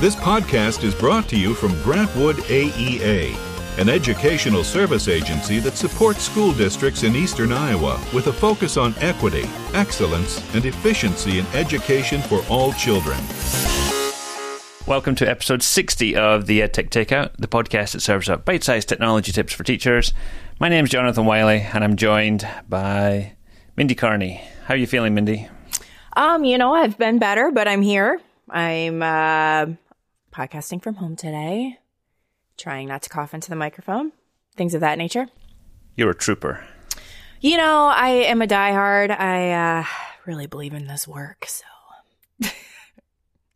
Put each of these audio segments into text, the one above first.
This podcast is brought to you from Grant Wood AEA, an educational service agency that supports school districts in eastern Iowa with a focus on equity, excellence, and efficiency in education for all children. Welcome to episode 60 of the EdTech Takeout, the podcast that serves up bite sized technology tips for teachers. My name is Jonathan Wylie, and I'm joined by Mindy Cairney. How are you feeling, Mindy? Um, you know, I've been better, but I'm here. I'm uh, podcasting from home today, trying not to cough into the microphone, things of that nature. You're a trooper. You know, I am a diehard. I uh, really believe in this work, so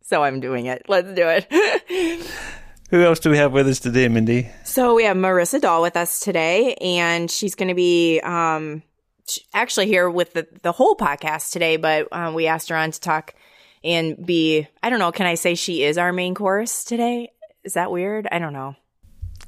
so I'm doing it. Let's do it. Who else do we have with us today, Mindy? so we have Marisa Dahl with us today, and she's going to be um, actually here with the the whole podcast today. But um, we asked her on to talk and be. I don't know. Can I say she is our main course today? Is that weird? I don't know.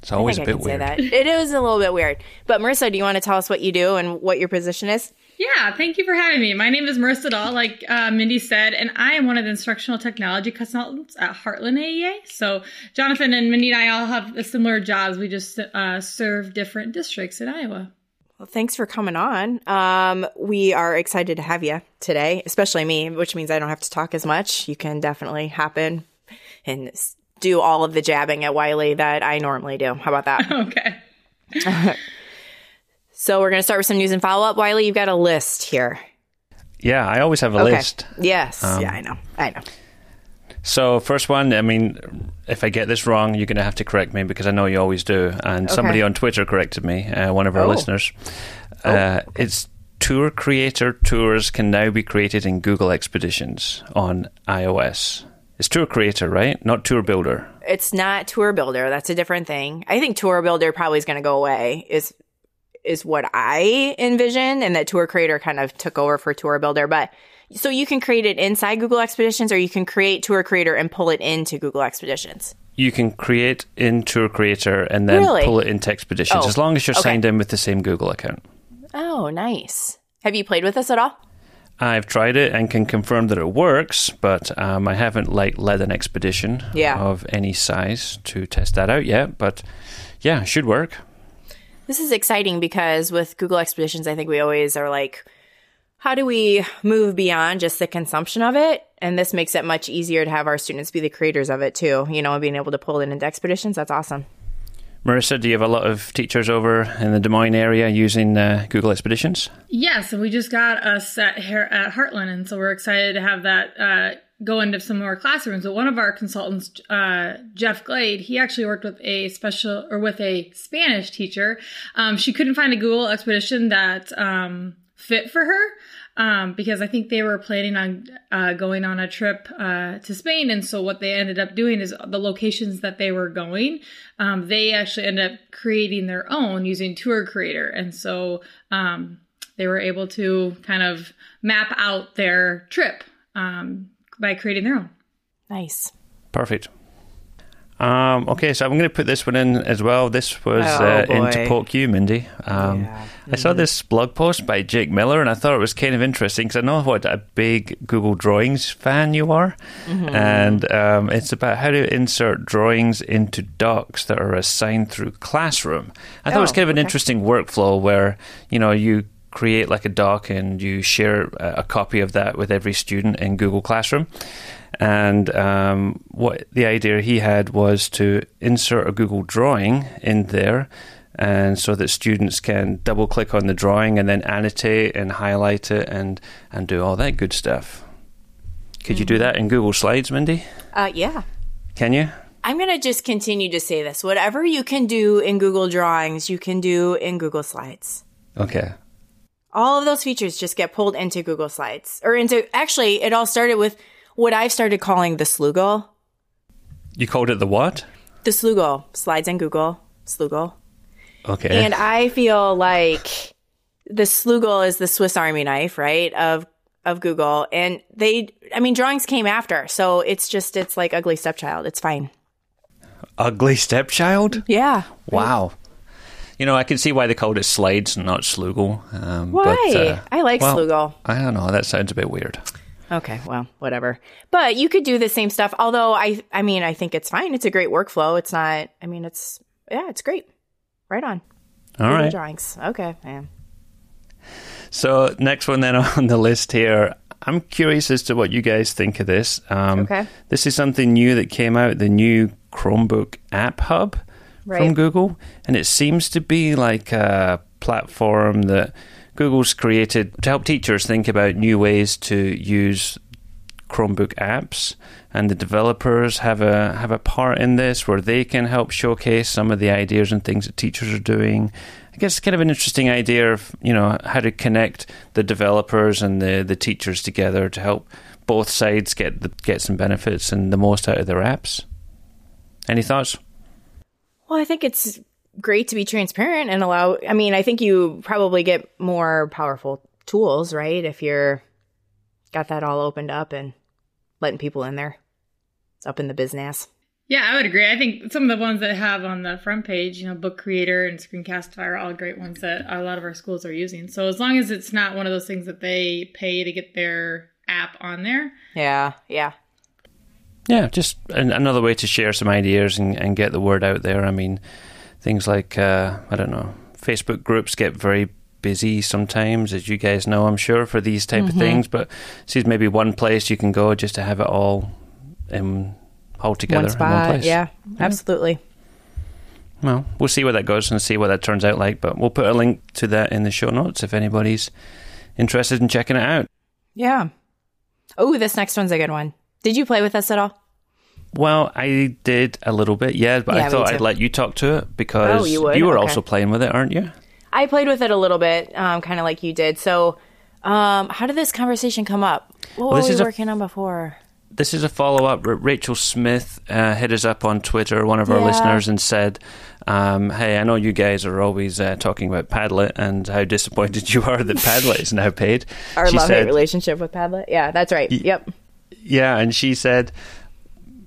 It's always I a think bit I can weird. say that. It is a little bit weird. But Marisa, do you want to tell us what you do and what your position is? Yeah, thank you for having me. My name is Marisa Dahl, like uh, Mindy said, and I am one of the instructional technology consultants at Heartland AEA. So Jonathan and Mindy and I all have similar jobs. We just uh, serve different districts in Iowa. Well, thanks for coming on. Um, we are excited to have you today, especially me, which means I don't have to talk as much. You can definitely hop in and do all of the jabbing at Wylie that I normally do. How about that? Okay. so we're going to start with some news and follow up. Wylie, you've got a list here. Yeah, I always have a list. Yes. Um, yeah, I know. I know. So, first one, I mean, if I get this wrong, you're going to have to correct me because I know you always do. And somebody on Twitter corrected me, uh, one of our Oh. listeners. Uh, it's Tour Creator tours can now be created in Google Expeditions on iOS. It's Tour Creator, right? Not Tour Builder. It's not Tour Builder. That's a different thing. I think Tour Builder probably is going to go away. Is is what I envision, and that Tour Creator kind of took over for Tour Builder. But so you can create it inside Google Expeditions, or you can create Tour Creator and pull it into Google Expeditions. You can create in Tour Creator and then Really? pull it into Expeditions Oh, as long as you're okay. signed in with the same Google account. Oh, nice. Have you played with this at all? I've tried it and can confirm that it works, but um, I haven't like led an expedition Yeah. of any size to test that out yet. But yeah, it should work. This is exciting because with Google Expeditions, I think we always are like, how do we move beyond just the consumption of it? And this makes it much easier to have our students be the creators of it too. You know, and being able to pull it into Expeditions. That's awesome. Marisa, do you have a lot of teachers over in the Des Moines area using uh, Google Expeditions? Yeah, so we just got a set here at Heartland, and so we're excited to have that uh, go into some more classrooms. But one of our consultants, uh, Jeff Glade, he actually worked with a special or with a Spanish teacher. Um, she couldn't find a Google expedition that um, fit for her. Um, because I think they were planning on uh, going on a trip uh, to Spain, and so what they ended up doing is the locations that they were going, um, they actually ended up creating their own using Tour Creator, and so um, they were able to kind of map out their trip um, by creating their own. Nice. Perfect. Um, okay, so I'm going to put this one in as well. This was Oh, uh, in to poke you, Mindy. Um, I saw this blog post by Jake Miller, and I thought it was kind of interesting because I know what a big Google Drawings fan you are, and um, it's about how to insert drawings into docs that are assigned through Classroom. I thought it was Oh, kind of an okay. interesting workflow where you know you create like a doc and you share a a copy of that with every student in Google Classroom. And um, what the idea he had was to insert a Google drawing in there, and so that students can double click on the drawing and then annotate and highlight it and and do all that good stuff. Could you do that in Google Slides, Mindy? Uh, yeah. Can you? I'm going to just continue to say this. Whatever you can do in Google Drawings, you can do in Google Slides. Okay. All of those features just get pulled into Google Slides. Or into, actually, it all started with what I've started calling the Slugel. You called it the what? The Slugel. Slides in Google. Slugel. Okay. And I feel like the Slugel is the Swiss Army knife, right? Of of Google. And they I mean drawings came after. So it's just it's like ugly stepchild. It's fine. Ugly stepchild? Yeah. Wow. You know, I can see why they called it slides and not slugel. Um, Why? But, uh, I like well, Slugel. I don't know. That sounds a bit weird. Okay, well, whatever. But you could do the same stuff. Although I, I mean, I think it's fine. It's a great workflow. It's not. I mean, it's yeah, it's great. Right on. All right. Drawings. Okay, man. So next one then on the list here. I'm curious as to what you guys think of this. Um, Okay. This is something new that came out, the new Chromebook App Hub from Google, and it seems to be like a platform that Google's created to help teachers think about new ways to use Chromebook apps, and the developers have a have a part in this where they can help showcase some of the ideas and things that teachers are doing. I guess it's kind of an interesting idea of you know how to connect the developers and the the teachers together to help both sides get the, get some benefits and the most out of their apps. Any thoughts? Well, I think it's great to be transparent and allow. I mean, I think you probably get more powerful tools, right? If you're got that all opened up and letting people in there, up in the business. Yeah, I would agree. I think some of the ones that have on the front page, you know, Book Creator and Screencastify are all great ones that a lot of our schools are using. So as long as it's not one of those things that they pay to get their app on there, Yeah, yeah, Yeah, just an, another way to share some ideas and, and get the word out there. I mean, things like uh, I don't know, Facebook groups get very busy sometimes, as you guys know, I'm sure, for these type Mm-hmm. of things. But this is maybe one place you can go just to have it all in all together one in one place. Yeah, absolutely. Well, we'll see where that goes and see what that turns out like. But we'll put a link to that in the show notes if anybody's interested in checking it out. Yeah. Oh, this next one's a good one. Did you play with us at all? Well, I did a little bit, yeah, but Yeah, I thought. I'd let you talk to it because Oh, you would? were Okay. also playing with it, aren't you? I played with it a little bit, um, kind of like you did. So, um, how did this conversation come up? What Well, were we is a- working on before? This is a follow up. Rachel Smith uh, hit us up on Twitter, one of our Yeah. listeners, and said, um, Hey, I know you guys are always uh, talking about Padlet and how disappointed you are that Padlet is now paid. Our love hate relationship with Padlet. Yeah, that's right. yep. Yeah, and she said,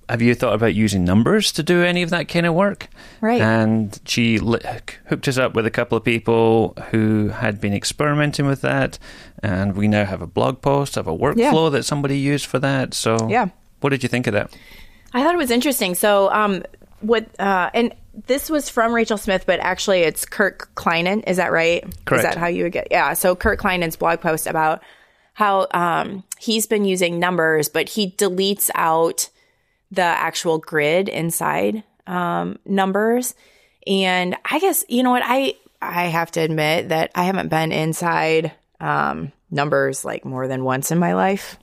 Have you thought about using numbers to do any of that kind of work? Right. And she li- hooked us up with a couple of people who had been experimenting with that. And we now have a blog post have a workflow that somebody used for that. So, Yeah. what did you think of that? I thought it was interesting. So, um, what, uh, and this was from Rachel Smith, but actually it's Kirk Kleinen. Is that right? Correct. Is that how you would get? Yeah. So Kirk Kleinen's blog post about how, um, he's been using numbers, but he deletes out the actual grid inside, um, numbers. And I guess, you know what? I, I have to admit that I haven't been inside, um, numbers like more than once in my life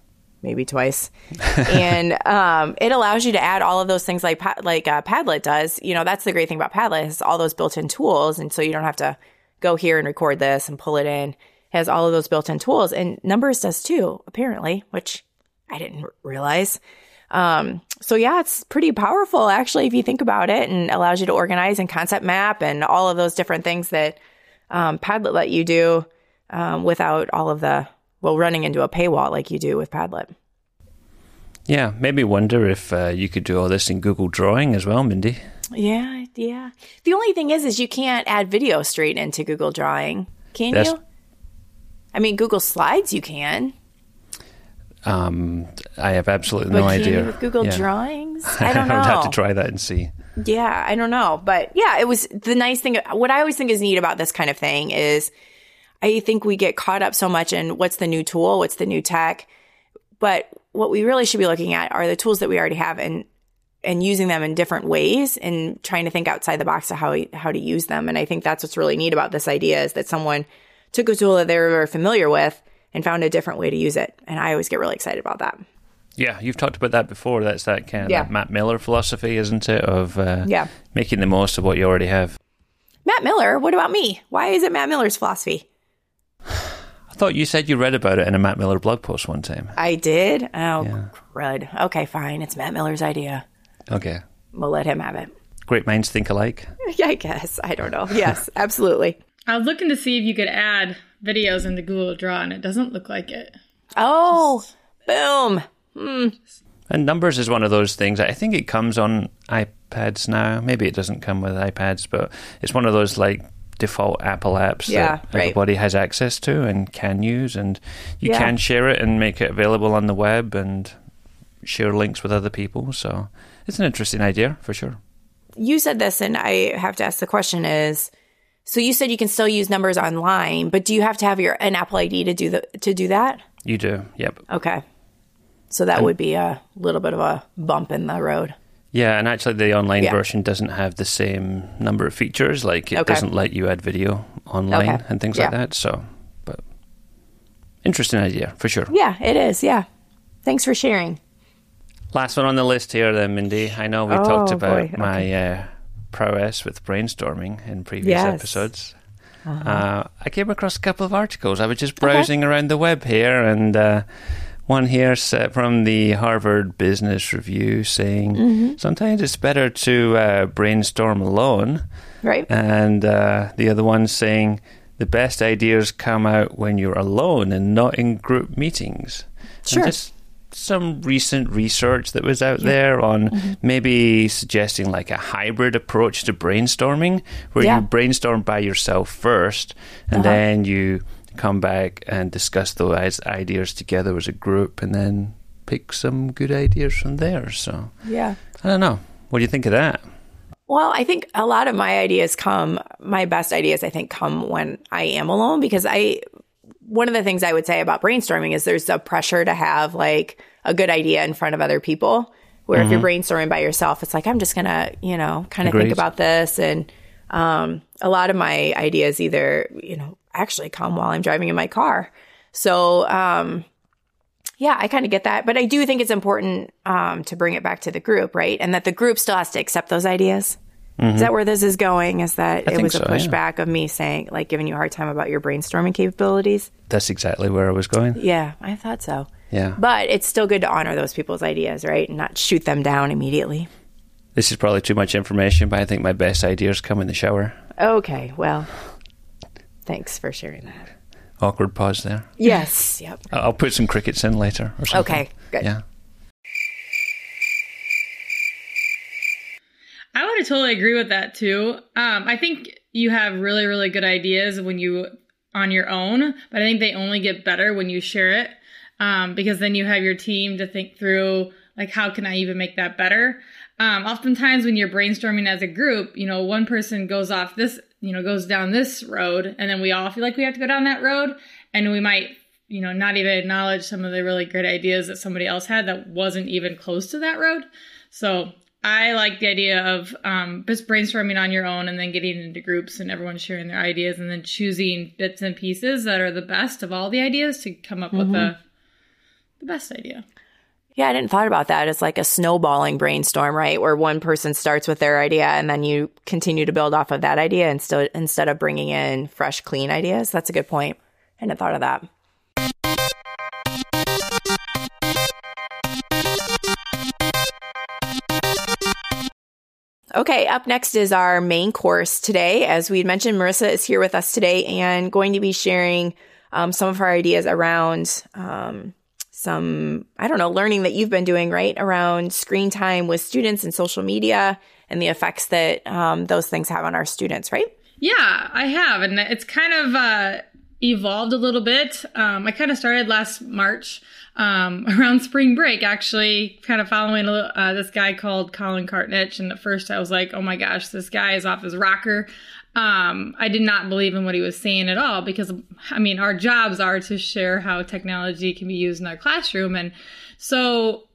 maybe twice. and um, it allows you to add all of those things like like uh, Padlet does. You know, that's the great thing about Padlet is all those built-in tools, and so you don't have to go here and record this and pull it in. It has all of those built-in tools, and Numbers does too, apparently, which I didn't r- realize. Um, so yeah, it's pretty powerful actually if you think about it, and allows you to organize and concept map and all of those different things that um, Padlet let you do um, without all of the well running into a paywall like you do with Padlet. Yeah, maybe wonder if uh, you could do all this in Google Drawing as well, Mindy. Yeah, yeah. The only thing is, is you can't add video straight into Google Drawing, can That's- you? I mean, Google Slides you can, Um, I have absolutely but no idea. with Google Yeah. Drawings? I don't know. would have to try that and see. Yeah, I don't know. But yeah, it was the nice thing. What I always think is neat about this kind of thing is I think we get caught up so much in what's the new tool, what's the new tech. But what we really should be looking at are the tools that we already have and and using them in different ways and trying to think outside the box of how how to use them. And I think that's what's really neat about this idea is that someone took a tool that they were very familiar with and found a different way to use it. And I always get really excited about that. Yeah, you've talked about that before. That's that kind of Yeah. that Matt Miller philosophy, isn't it? Of uh, Yeah. making the most of what you already have. Matt Miller, what about me? Why is it Matt Miller's philosophy? I thought you said you read about it in a Matt Miller blog post one time. I did. Oh, Yeah. crud. Okay, fine. It's Matt Miller's idea. Okay. We'll let him have it. Great minds think alike. Yeah, I guess. I don't know. Yes, absolutely. I was looking to see if you could add videos into Google Draw, and it doesn't look like it. Oh, boom. Hmm. And numbers is one of those things. I think it comes on iPads now. Maybe it doesn't come with iPads, but it's one of those like default Apple apps Yeah, that right. everybody has access to and can use, and you Yeah. can share it and make it available on the web and share links with other people. So it's an interesting idea for sure. You said this, and I have to ask the question: Is so you said you can still use numbers online, but do you have to have your an Apple ID to do the to do that? You do, yep. Okay, so that would be a little bit of a bump in the road. Yeah, and actually, the online Yeah. version doesn't have the same number of features. Like, it Okay. doesn't let you add video online Okay. and things Yeah. like that. So, but interesting idea for sure. Yeah, it is. Yeah, thanks for sharing. Last one on the list here, then, Mindy. I know we Oh, talked about my uh, prowess with brainstorming in previous Yes. Uh-huh. episodes. uh I came across a couple of articles. I was just browsing around the web here, and uh, one here set from the Harvard Business Review saying Mm-hmm. sometimes it's better to uh, brainstorm alone, Right. and uh, the other one saying the best ideas come out when you're alone and not in group meetings. And Sure. just some recent research that was out there on Mm-hmm. maybe suggesting like a hybrid approach to brainstorming where Yeah. you brainstorm by yourself first and Uh-huh. then you come back and discuss those ideas together as a group and then pick some good ideas from there. So yeah. I don't know. What do you think of that? Well, I think a lot of my ideas come, my best ideas, I think, come when I am alone because I, one of the things I would say about brainstorming is there's a pressure to have like a good idea in front of other people. Where if you're brainstorming by yourself, it's like, I'm just going to, you know, kind of think about this. And um, a lot of my ideas either, you know, actually come while I'm driving in my car. So, um, yeah, I kind of get that. But I do think it's important um, to bring it back to the group, right? And that the group still has to accept those ideas. Is that where this is going? Is that it think was a so, yeah. pushback of me saying, like, giving you a hard time about your brainstorming capabilities? That's exactly where I was going. Yeah, I thought so. Yeah. But it's still good to honor those people's ideas, right? And not shoot them down immediately. This is probably too much information, but I think my best ideas come in the shower. Okay, well, thanks for sharing that. Awkward pause there. Yes, yep. I- I'll put some crickets in later or something. Okay, good. Yeah. I would totally agree with that too. Um, I think you have really, really good ideas when you on your own, but I think they only get better when you share it um, because then you have your team to think through like how can I even make that better. Um, oftentimes when you're brainstorming as a group, you know, one person goes off this, you know, goes down this road, and then we all feel like we have to go down that road, and we might, you know, not even acknowledge some of the really great ideas that somebody else had that wasn't even close to that road. So I like the idea of um, just brainstorming on your own and then getting into groups and everyone sharing their ideas and then choosing bits and pieces that are the best of all the ideas to come up with the the best idea. Yeah, I didn't thought about that. It's like a snowballing brainstorm, right? Where one person starts with their idea and then you continue to build off of that idea instead instead of bringing in fresh, clean ideas. That's a good point. I hadn't thought of that. Okay, up next is our main course today. As we mentioned, Marisa is here with us today and going to be sharing um, some of her ideas around um, some, I don't know, learning that you've been doing, right? Around screen time with students and social media and the effects that um, those things have on our students, right? Yeah, I have, and it's kind of uh, evolved a little bit. Um, I kind of started last March um, around spring break, actually, kind of following uh, this guy called Collin Kartchner. And at first, I was like, "Oh my gosh, this guy is off his rocker." Um, I did not believe in what he was saying at all because, I mean, our jobs are to share how technology can be used in our classroom, and so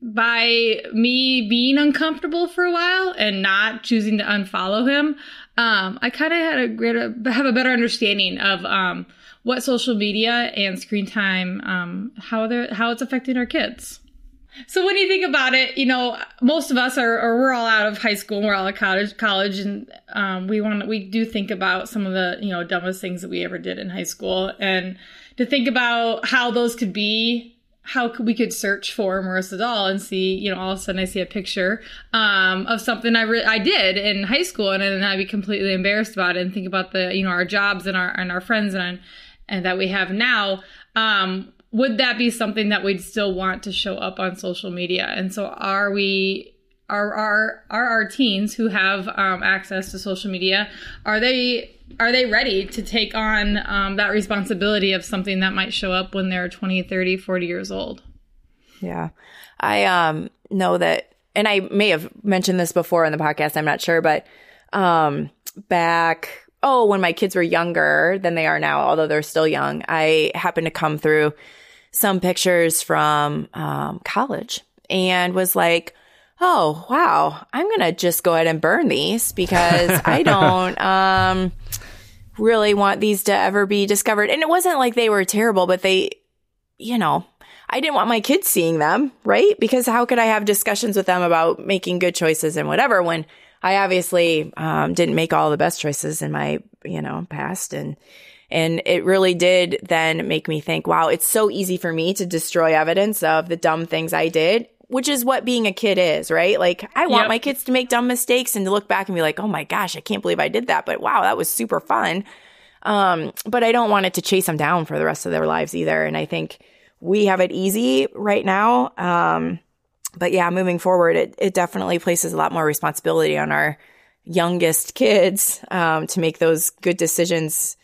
by me being uncomfortable for a while and not choosing to unfollow him, um, I kind of had a greater, have a better understanding of um, what social media and screen time, um, how they're, how it's affecting our kids. So when you think about it, you know, most of us are, or we're all out of high school, we're all at college, college, and um, we want, we do think about some of the, you know, dumbest things that we ever did in high school, and to think about how those could be how could we could search for Marisa Dahl and see, you know, all of a sudden I see a picture um, of something I re- I did in high school, and then I'd be completely embarrassed about it, and think about the, you know, our jobs and our and our friends and and that we have now. Um, would that be something that we'd still want to show up on social media? And so, are we are are are our teens who have um, access to social media are they are they ready to take on um, that responsibility of something that might show up when they're 20 30 40 years old yeah i um know that and i may have mentioned this before in the podcast i'm not sure but um back oh when my kids were younger than they are now although they're still young i happened to come through some pictures from um, college and was like oh, wow, I'm going to just go ahead and burn these because I don't um, really want these to ever be discovered. And it wasn't like they were terrible, but they, you know, I didn't want my kids seeing them, right? Because how could I have discussions with them about making good choices and whatever when I obviously um, didn't make all the best choices in my, you know, past and and it really did then make me think, wow, it's so easy for me to destroy evidence of the dumb things I did which is what being a kid is, right? Like I want yep. my kids to make dumb mistakes and to look back and be like, "Oh my gosh, I can't believe I did that." But wow, that was super fun. Um, but I don't want it to chase them down for the rest of their lives either. And I think we have it easy right now. Um, but yeah, moving forward, it, it definitely places a lot more responsibility on our youngest kids um, to make those good decisions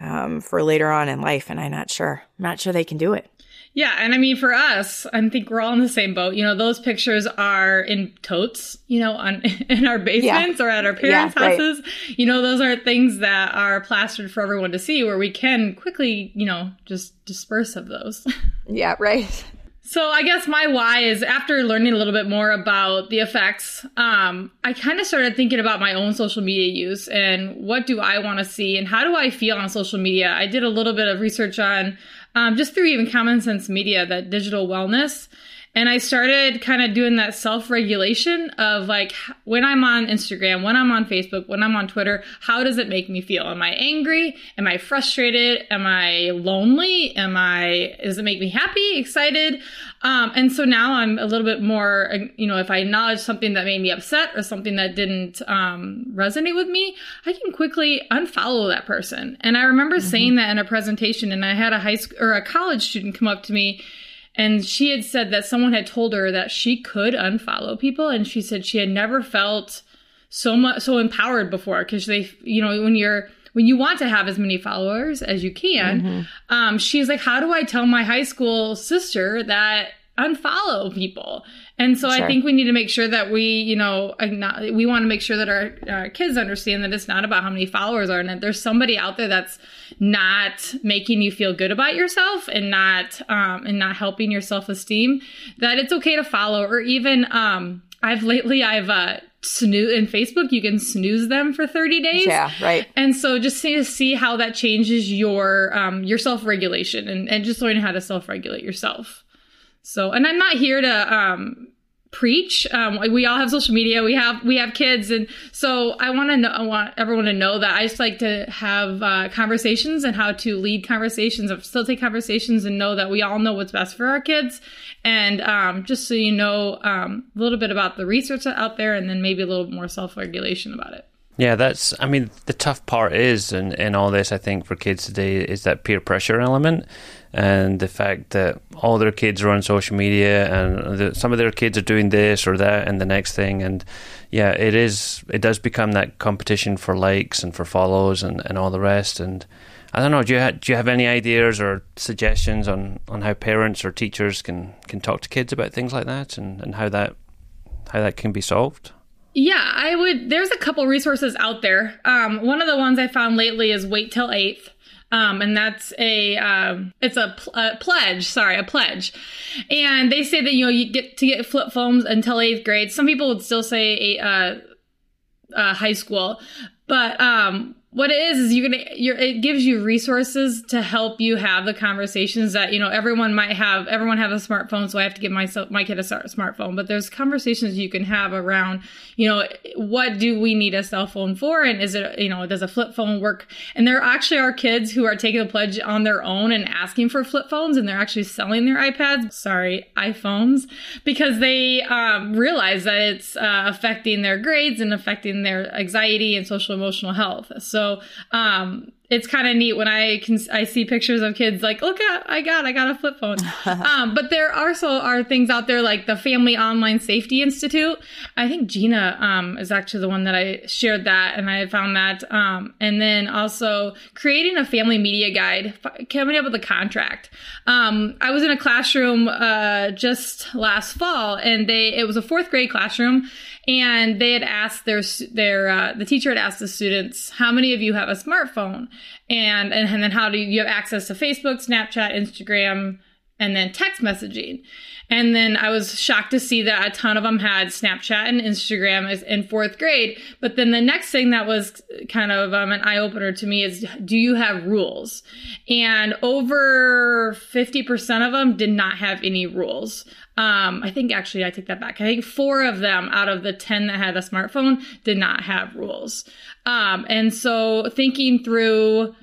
um, for later on in life. And I'm not sure, I'm not sure they can do it. Yeah, and I mean for us, I think we're all in the same boat. You know, those pictures are in totes, you know, on in our basements yeah. or at our parents' yeah, houses. Right. You know, those are things that are plastered for everyone to see where we can quickly, you know, just disperse of those. Yeah, right. So I guess my why is after learning a little bit more about the effects, um, I kind of started thinking about my own social media use and what do I want to see and how do I feel on social media. I did a little bit of research on um, just through even common sense media that digital wellness and I started kind of doing that self regulation of like when I'm on Instagram, when I'm on Facebook, when I'm on Twitter, how does it make me feel? Am I angry? Am I frustrated? Am I lonely? Am I, does it make me happy, excited? Um, and so now I'm a little bit more, you know, if I acknowledge something that made me upset or something that didn't um, resonate with me, I can quickly unfollow that person. And I remember mm-hmm. saying that in a presentation, and I had a high school or a college student come up to me and she had said that someone had told her that she could unfollow people. And she said she had never felt so much, so empowered before. Cause they, you know, when you're, when you want to have as many followers as you can, mm-hmm. um, she's like, how do I tell my high school sister that unfollow people? And so sure. I think we need to make sure that we, you know, we want to make sure that our, our kids understand that it's not about how many followers are and that there's somebody out there that's not making you feel good about yourself and not, um, and not helping your self esteem, that it's okay to follow or even, um, I've lately, I've, uh, snooze in Facebook, you can snooze them for 30 days. Yeah, right. And so just to see how that changes your um your self-regulation and, and just learning how to self-regulate yourself. So, and I'm not here to um, preach. Um, we all have social media. We have we have kids, and so I want to know. I want everyone to know that I just like to have uh, conversations and how to lead conversations, facilitate conversations, and know that we all know what's best for our kids. And um, just so you know um, a little bit about the research out there, and then maybe a little more self regulation about it. Yeah, that's. I mean, the tough part is, and in, in all this, I think for kids today, is that peer pressure element, and the fact that all their kids are on social media, and the, some of their kids are doing this or that, and the next thing, and yeah, it is. It does become that competition for likes and for follows and, and all the rest. And I don't know. Do you ha- do you have any ideas or suggestions on, on how parents or teachers can, can talk to kids about things like that, and, and how that how that can be solved? Yeah, I would. There's a couple resources out there. Um, one of the ones I found lately is Wait Till Eighth. Um, and that's a um, it's a, pl- a, pledge. Sorry, a pledge. And they say that you know you get to get flip phones until eighth grade. Some people would still say eight, uh, uh, high school, but um, what it is is you're gonna you're it gives you resources to help you have the conversations that you know everyone might have everyone have a smartphone so i have to give myself my kid a smartphone but there's conversations you can have around you know what do we need a cell phone for and is it you know does a flip phone work? And there actually are kids who are taking the pledge on their own and asking for flip phones and they're actually selling their ipads sorry iphones because they um, realize that it's uh, affecting their grades and affecting their anxiety and social emotional health. So so um, it's kind of neat when I can I see pictures of kids like, look at I got I got a flip phone. um, but there also are things out there like the Family Online Safety Institute. I think Gina um, is actually the one that I shared that, and I found that. Um, and then also creating a family media guide, coming up with a contract. Um, I was in a classroom uh, just last fall, and they it was a fourth grade classroom, and they had asked their their uh, the teacher had asked the students how many of you have a smartphone and, and and then how do you, you have access to Facebook, Snapchat, Instagram, and then text messaging. And then I was shocked to see that a ton of them had Snapchat and Instagram in fourth grade. But then the next thing that was kind of um, an eye opener to me is do you have rules? And over 50% of them did not have any rules. Um, I think actually I take that back. I think four of them out of the 10 that had a smartphone did not have rules. Um, and so thinking through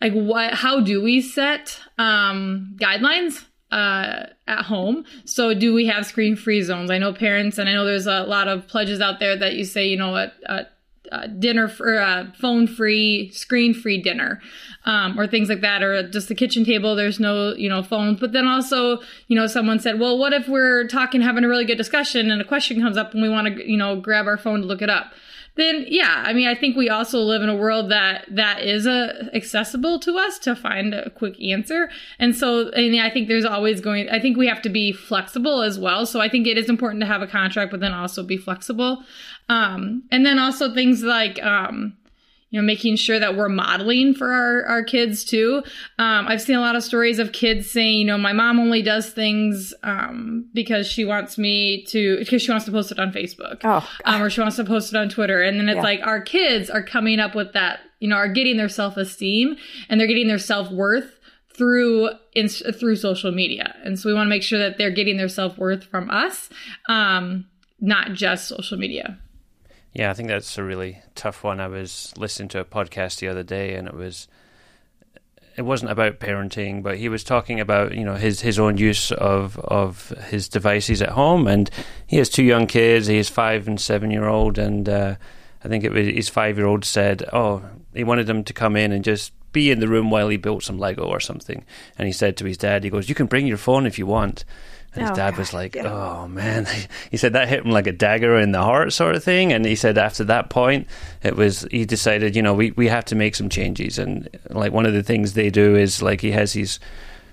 like what, how do we set um, guidelines? uh, at home. So, do we have screen free zones? I know parents, and I know there's a lot of pledges out there that you say, you know, a, a, a dinner for a phone free, screen free dinner, um, or things like that, or just the kitchen table. There's no, you know, phones. But then also, you know, someone said, well, what if we're talking, having a really good discussion, and a question comes up, and we want to, you know, grab our phone to look it up then yeah, I mean, I think we also live in a world that that is uh, accessible to us to find a quick answer. And so, and I think there's always going. I think we have to be flexible as well. So I think it is important to have a contract, but then also be flexible. Um, and then also things like um, you know, making sure that we're modeling for our, our kids too. Um, I've seen a lot of stories of kids saying, you know, my mom only does things um, because she wants me to, because she wants to post it on Facebook, oh, um, or she wants to post it on Twitter. And then it's yeah. like our kids are coming up with that, you know, are getting their self esteem and they're getting their self worth through in, through social media. And so we want to make sure that they're getting their self worth from us, um, not just social media. Yeah, I think that's a really tough one. I was listening to a podcast the other day, and it was it wasn't about parenting, but he was talking about you know his his own use of of his devices at home, and he has two young kids. He has five and seven year old, and uh, I think it was his five year old said, "Oh, he wanted them to come in and just." Be in the room while he built some Lego or something, and he said to his dad, "He goes, you can bring your phone if you want." And his oh, dad was like, yeah. "Oh man," he said that hit him like a dagger in the heart, sort of thing. And he said after that point, it was he decided, you know, we we have to make some changes. And like one of the things they do is like he has his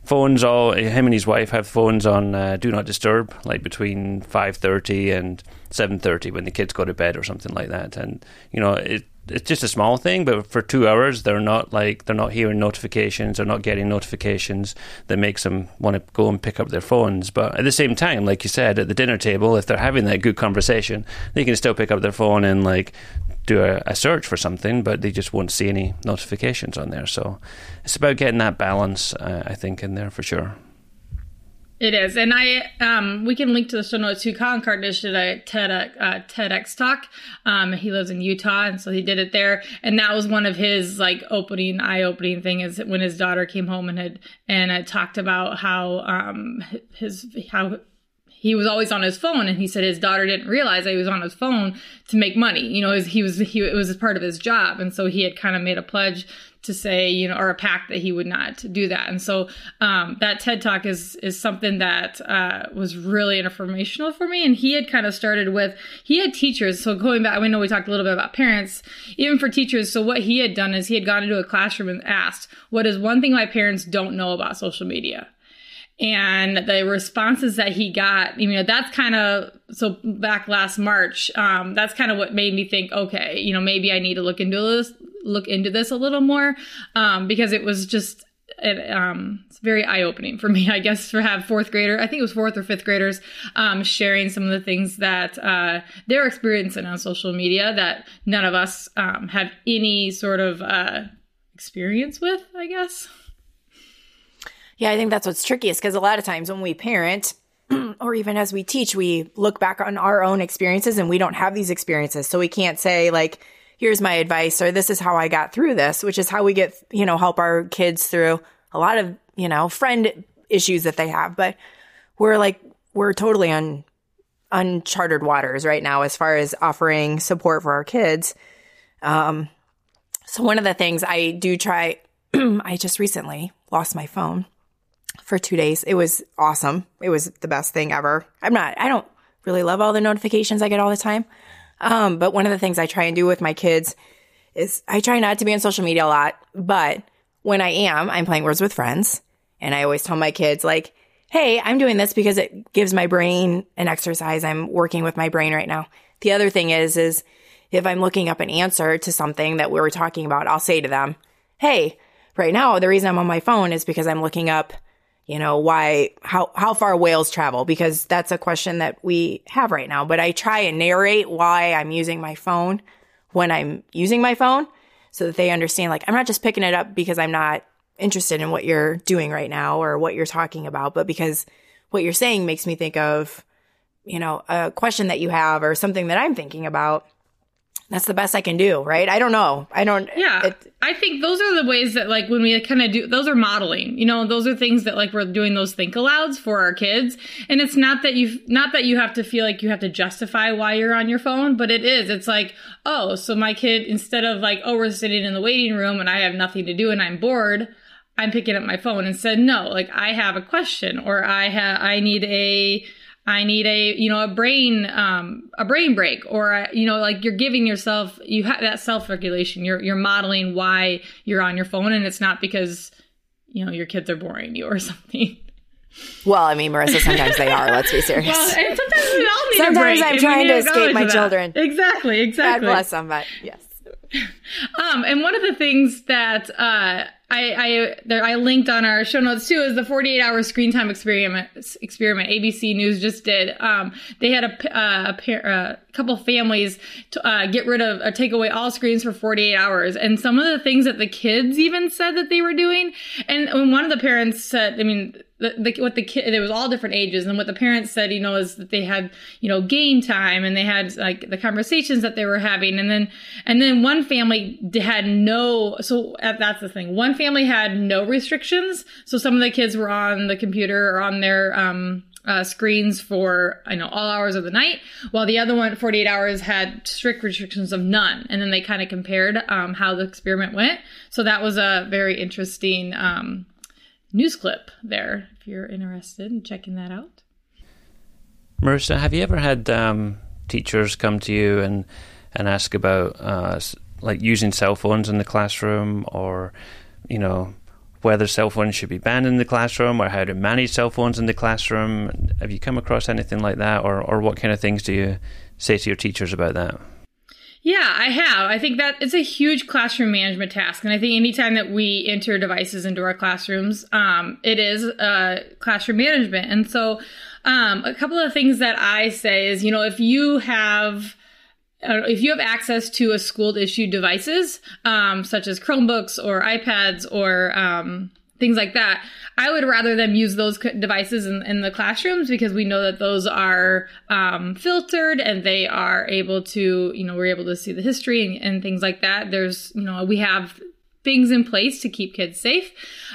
phones. All him and his wife have phones on uh, do not disturb, like between five thirty and seven thirty when the kids go to bed or something like that. And you know, it it's just a small thing, but for two hours they're not like they're not hearing notifications, they're not getting notifications that makes them want to go and pick up their phones. But at the same time, like you said, at the dinner table, if they're having that good conversation, they can still pick up their phone and like do a, a search for something, but they just won't see any notifications on there. So it's about getting that balance, uh, I think, in there for sure. It is, and I um we can link to the show notes too. Collin Kartchner did a TED uh, TEDx talk. Um, he lives in Utah, and so he did it there. And that was one of his like opening, eye opening thing is when his daughter came home and had and had talked about how um his how he was always on his phone and he said his daughter didn't realize that he was on his phone to make money you know he was he it was part of his job and so he had kind of made a pledge to say, you know, or a pact that he would not do that. And so um, that TED talk is is something that uh, was really informational for me. And he had kind of started with he had teachers. So going back, we know we talked a little bit about parents, even for teachers. So what he had done is he had gone into a classroom and asked, "What is one thing my parents don't know about social media?" And the responses that he got you know that's kind of so back last march um, that's kind of what made me think okay you know maybe i need to look into this look into this a little more um, because it was just it, um, it's very eye opening for me, I guess, to have fourth grader. I think it was fourth or fifth graders um, sharing some of the things that uh, they're experiencing on social media that none of us um, have any sort of uh, experience with, I guess. Yeah, I think that's what's trickiest because a lot of times when we parent, or even as we teach, we look back on our own experiences and we don't have these experiences. So we can't say, like, here's my advice or this is how I got through this, which is how we get, you know, help our kids through a lot of, you know, friend issues that they have. But we're like, we're totally on uncharted waters right now as far as offering support for our kids. Um, So one of the things I do try, I just recently lost my phone for two days. It was awesome. It was the best thing ever. I'm not, I don't really love all the notifications I get all the time. Um, but one of the things I try and do with my kids is I try not to be on social media a lot, but when I am, I'm playing Words with Friends. And I always tell my kids, like, hey, I'm doing this because it gives my brain an exercise. I'm working with my brain right now. The other thing is, is if I'm looking up an answer to something that we were talking about, I'll say to them, hey, right now, the reason I'm on my phone is because I'm looking up, you know, why, how, how far whales travel, because that's a question that we have right now. But I try and narrate why I'm using my phone when I'm using my phone so that they understand, like, I'm not just picking it up because I'm not interested in what you're doing right now or what you're talking about, but because what you're saying makes me think of, you know, a question that you have or something that I'm thinking about that's the best I can do, right? I don't know. I don't. Yeah, it, I think those are the ways that like when we kind of do those are modeling. You know, those are things that like we're doing those think alouds for our kids, and it's not that you not that you have to feel like you have to justify why you're on your phone, but it is. It's like, oh, so my kid instead of like, oh, we're sitting in the waiting room and I have nothing to do and I'm bored. I'm picking up my phone and said, no, like I have a question or I have, I need a, I need a, you know, a brain, um, a brain break, or a, you know, like you're giving yourself, you have that self regulation. You're you're modeling why you're on your phone, and it's not because, you know, your kids are boring you or something. Well, I mean, Marisa, sometimes they are. Let's be serious. Well, and sometimes we all need sometimes I'm trying to escape my children. Exactly, exactly. God bless them, but yes. Um, and one of the things that uh, I I, there, I linked on our show notes too is the 48 hour screen time experiment. Experiment ABC News just did. Um, they had a uh, a, pair, uh, couple families to uh, get rid of or take away all screens for 48 hours, and some of the things that the kids even said that they were doing. And when one of the parents said, I mean, the, what the kid there was all different ages and what the parents said you know is that they had you know game time and they had like the conversations that they were having and then and then one family had no so uh, that's the thing one family had no restrictions so some of the kids were on the computer or on their um uh, screens for I know all hours of the night, while the other one, 48 hours, had strict restrictions of none. And then they kind of compared um, how the experiment went. So that was a very interesting um, news clip there if you're interested in checking that out. Marisa, have you ever had um, teachers come to you and and ask about uh, like using cell phones in the classroom, or you know whether cell phones should be banned in the classroom, or how to manage cell phones in the classroom? Have you come across anything like that, or or what kind of things do you say to your teachers about that? Yeah, I have. I think that it's a huge classroom management task. And I think anytime that we enter devices into our classrooms, um, it is uh, classroom management. And so um, a couple of things that I say is, you know, if you have uh, if you have access to a school issued devices, um, such as Chromebooks or iPads or um, things like that. I would rather them use those devices in, in the classrooms because we know that those are um, filtered and they are able to, you know, we're able to see the history and, and things like that. There's, you know, we have things in place to keep kids safe.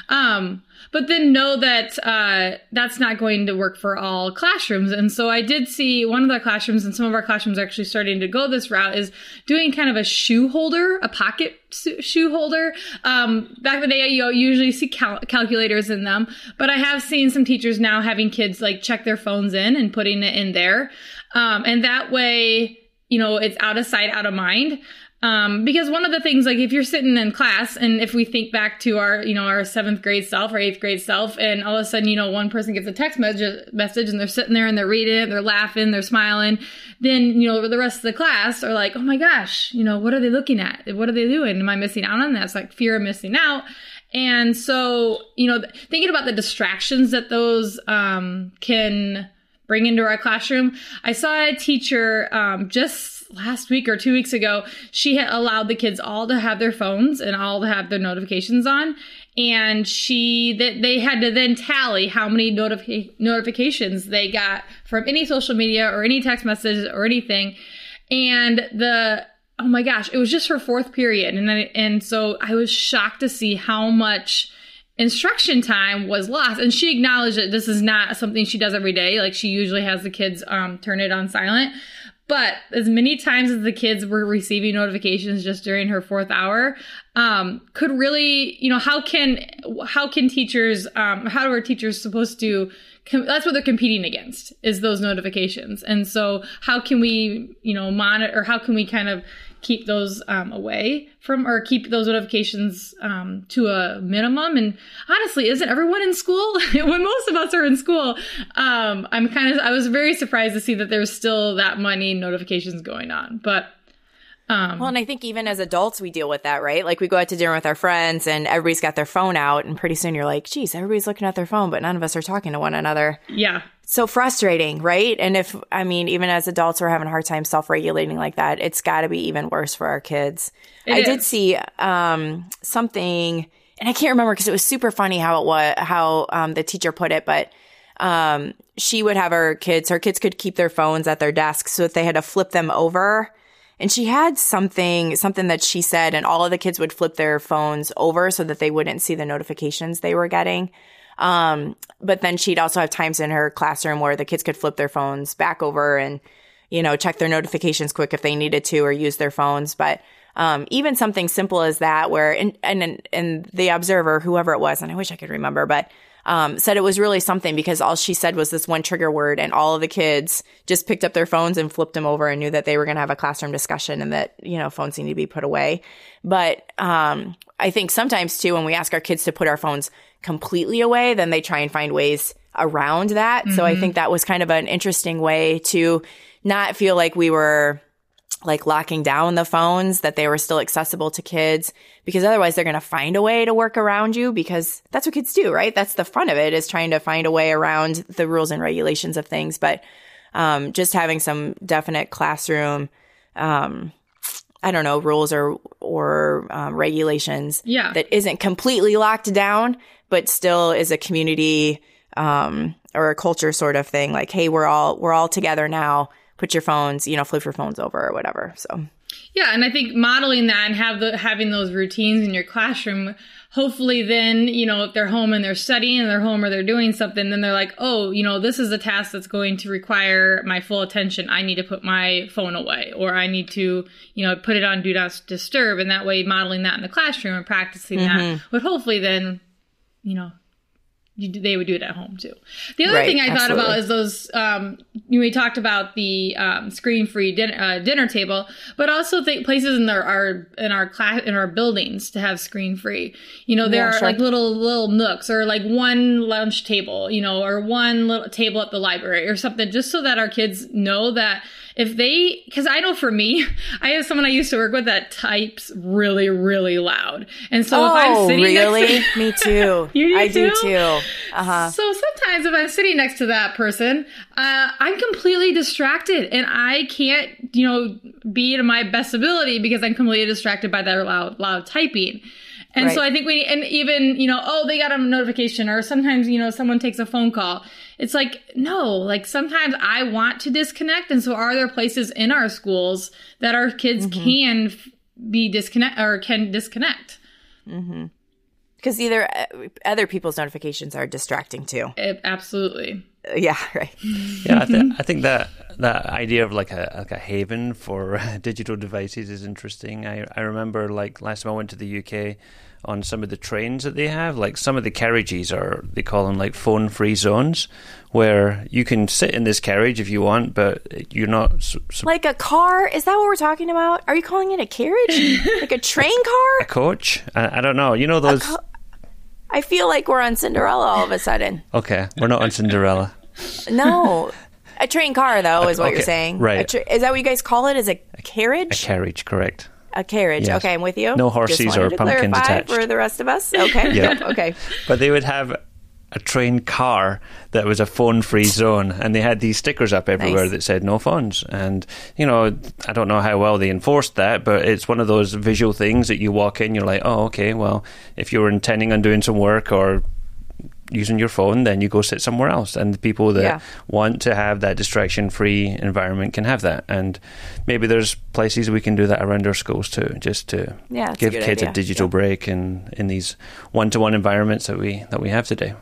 Um, but then know that uh, that's not going to work for all classrooms. And so I did see one of the classrooms, and some of our classrooms actually starting to go this route, is doing kind of a shoe holder, a pocket shoe holder. Um, back in the day, you usually see cal- calculators in them, but I have seen some teachers now having kids like check their phones in and putting it in there. Um, and that way, you know, it's out of sight, out of mind. Um, because one of the things, like if you're sitting in class and if we think back to our, you know, our seventh grade self or eighth grade self, and all of a sudden, you know, one person gets a text message, message and they're sitting there and they're reading it, they're laughing, they're smiling, then, you know, the rest of the class are like, oh my gosh, you know, what are they looking at? What are they doing? Am I missing out on that? It's like fear of missing out. And so, you know, thinking about the distractions that those um, can bring into our classroom, I saw a teacher um, just last week or two weeks ago, she allowed the kids all to have their phones and all to have their notifications on. And she, that they had to then tally how many notifi- notifications they got from any social media or any text messages or anything. And the, oh my gosh, it was just her fourth period. And then, and so I was shocked to see how much instruction time was lost and she acknowledged that this is not something she does every day like she usually has the kids um, turn it on silent But as many times as the kids were receiving notifications just during her fourth hour, um, could really, you know, how can how can teachers, um, how are teachers supposed to? Com- that's what they're competing against is those notifications. And so, how can we, you know, monitor? Or how can we kind of keep those um, away from or keep those notifications um, to a minimum. And honestly isn't everyone in school? When most of us are in school um, i'm kind of i was very surprised to see that there's still that many notifications going on. But um, well, and I think even as adults, we deal with that, right? Like we go out to dinner with our friends and everybody's got their phone out, and pretty soon you're like, geez, everybody's looking at their phone, but none of us are talking to one another. Yeah. So frustrating, right? And if, I mean, even as adults, we're having a hard time self regulating like that, it's got to be even worse for our kids. It I is. did see um, something, and I can't remember because it was super funny how it was, how um, the teacher put it, but um, she would have her kids, her kids could keep their phones at their desks. So if they had to flip them over, and she had something, something that she said, and all of the kids would flip their phones over so that they wouldn't see the notifications they were getting. Um, but then she'd also have times in her classroom where the kids could flip their phones back over and, you know, check their notifications quick if they needed to or use their phones. But, um, even something simple as that where, and, and, and the observer, whoever it was, and I wish I could remember, but, um, said it was really something because all she said was this one trigger word, and all of the kids just picked up their phones and flipped them over and knew that they were going to have a classroom discussion and that you know phones need to be put away. But um, I think sometimes too, when we ask our kids to put our phones completely away, then they try and find ways around that. Mm-hmm. So I mm-hmm. think that was kind of an interesting way to not feel like we were like locking down the phones that they were still accessible to kids because otherwise they're going to find a way to work around you because that's what kids do, right? That's the fun of it is trying to find a way around the rules and regulations of things. But, um, just having some definite classroom, um, I don't know, rules or, or, um, regulations yeah. that isn't completely locked down, but still is a community, um, or a culture sort of thing. Like, Hey, we're all, we're all together now put your phones, you know, flip your phones over or whatever. So yeah, and I think modeling that and have the having those routines in your classroom, hopefully then, you know, if they're home and they're studying and they're home or they're doing something, then they're like, oh, you know, this is a task that's going to require my full attention. I need to put my phone away or I need to, you know, put it on do not disturb. And that way modeling that in the classroom and practicing mm-hmm. that would hopefully then, you know, you, they would do it at home too. The other right, thing I absolutely. thought about is those. Um, we talked about the um, screen-free din- uh, dinner table, but also th- places in our, our in our class in our buildings to have screen-free. You know, there yeah, are sure. like little little nooks or like one lunch table, you know, or one little table at the library or something, just so that our kids know that if they because i know for me i have someone i used to work with that types really really loud and so oh, if i'm oh, sitting really to, me too you i too? do too uh-huh. so sometimes if i'm sitting next to that person uh, i'm completely distracted and i can't you know be to my best ability because i'm completely distracted by that loud loud typing and right. so I think we, and even, you know, oh, they got a notification or sometimes, you know, someone takes a phone call. It's like, no, like sometimes I want to disconnect. And so are there places in our schools that our kids mm-hmm. can be disconnect or can disconnect? Mm-hmm. Because either uh, other people's notifications are distracting too. It, absolutely. Uh, yeah, right. yeah, I, th- I, think that that idea of like a like a haven for digital devices is interesting. I I remember like last time I went to the UK on some of the trains that they have. Like some of the carriages are, they call them like phone free zones, where you can sit in this carriage if you want, but you're not. Like a car? Is that what we're talking about? Are you calling it a carriage? like a train car? A coach? I, I don't know. You know those. Co- I feel like we're on Cinderella all of a sudden. okay, we're not on Cinderella. no. A train car, though, is what okay, you're saying. Right. Tra- is that what you guys call it? Is a carriage? A carriage, correct. A carriage. Yes. Okay, I'm with you. No horses or pumpkins attached. For the rest of us. Okay. yeah. Okay. But they would have a train car that was a phone free zone and they had these stickers up everywhere nice. that said no phones and you know i don't know how well they enforced that but it's one of those visual things that you walk in you're like oh okay well if you were intending on doing some work or using your phone, then you go sit somewhere else. And the people that yeah. want to have that distraction free environment can have that. And maybe there's places we can do that around our schools too, just to yeah, give a kids idea. a digital yeah. break in, in these one to one environments that we that we have today.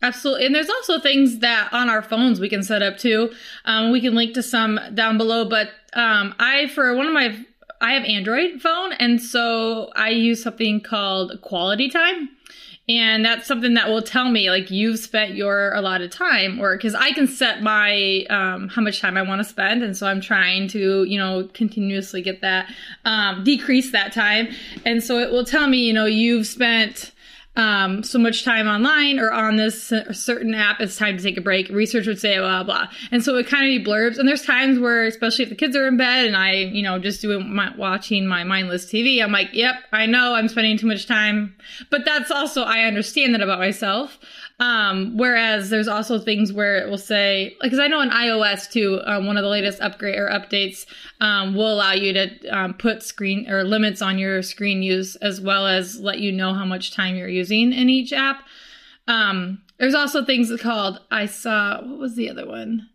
Absolutely. And there's also things that on our phones we can set up too. Um, we can link to some down below. But um, I, for one of my, I have Android phone. And so I use something called quality time. And that's something that will tell me like you've spent your a lot of time or because I can set my um, how much time I want to spend. And so I'm trying to, you know, continuously get that, um, decrease that time. And so it will tell me, you know, you've spent um, so much time online or on this certain app, it's time to take a break. Research would say blah blah, and so it kind of blurbs. And there's times where, especially if the kids are in bed and I, you know, just doing my watching my mindless TV, I'm like, yep, I know I'm spending too much time, but that's also I understand that about myself. Um, whereas there's also things where it will say, because I know in iOS too, um, one of the latest upgrade or updates um, will allow you to um, put screen or limits on your screen use as well as let you know how much time you're using in each app. Um, there's also things called I saw. What was the other one?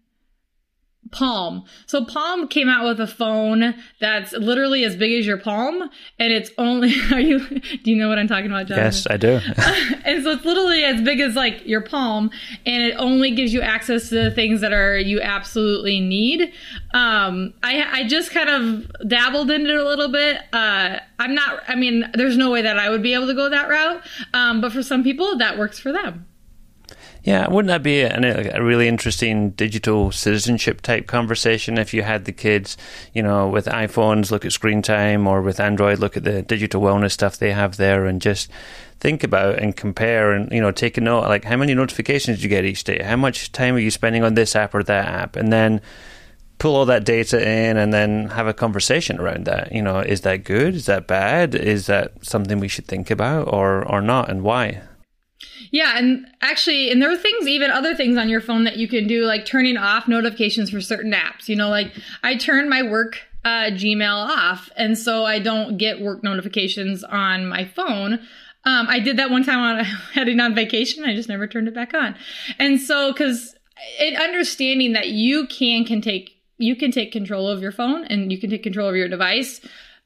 Palm. So Palm came out with a phone that's literally as big as your palm, and it's only. Are you? Do you know what I'm talking about, John? Yes, I do. and so it's literally as big as like your palm, and it only gives you access to the things that are you absolutely need. Um, I I just kind of dabbled in it a little bit. Uh, I'm not. I mean, there's no way that I would be able to go that route. Um, but for some people, that works for them. Yeah, wouldn't that be a, really interesting digital citizenship type conversation if you had the kids, you know, with iPhones look at screen time or with Android look at the digital wellness stuff they have there and just think about and compare and, you know, take a note like how many notifications do you get each day? How much time are you spending on this app or that app? And then pull all that data in and then have a conversation around that. You know, is that good? Is that bad? Is that something we should think about or, or not and why? Yeah, and actually, and there are things, even other things on your phone that you can do, like turning off notifications for certain apps. You know, like I turn my work uh, Gmail off, and so I don't get work notifications on my phone. Um, I did that one time on heading on vacation. I just never turned it back on, and so because understanding that you can can take you can take control of your phone and you can take control of your device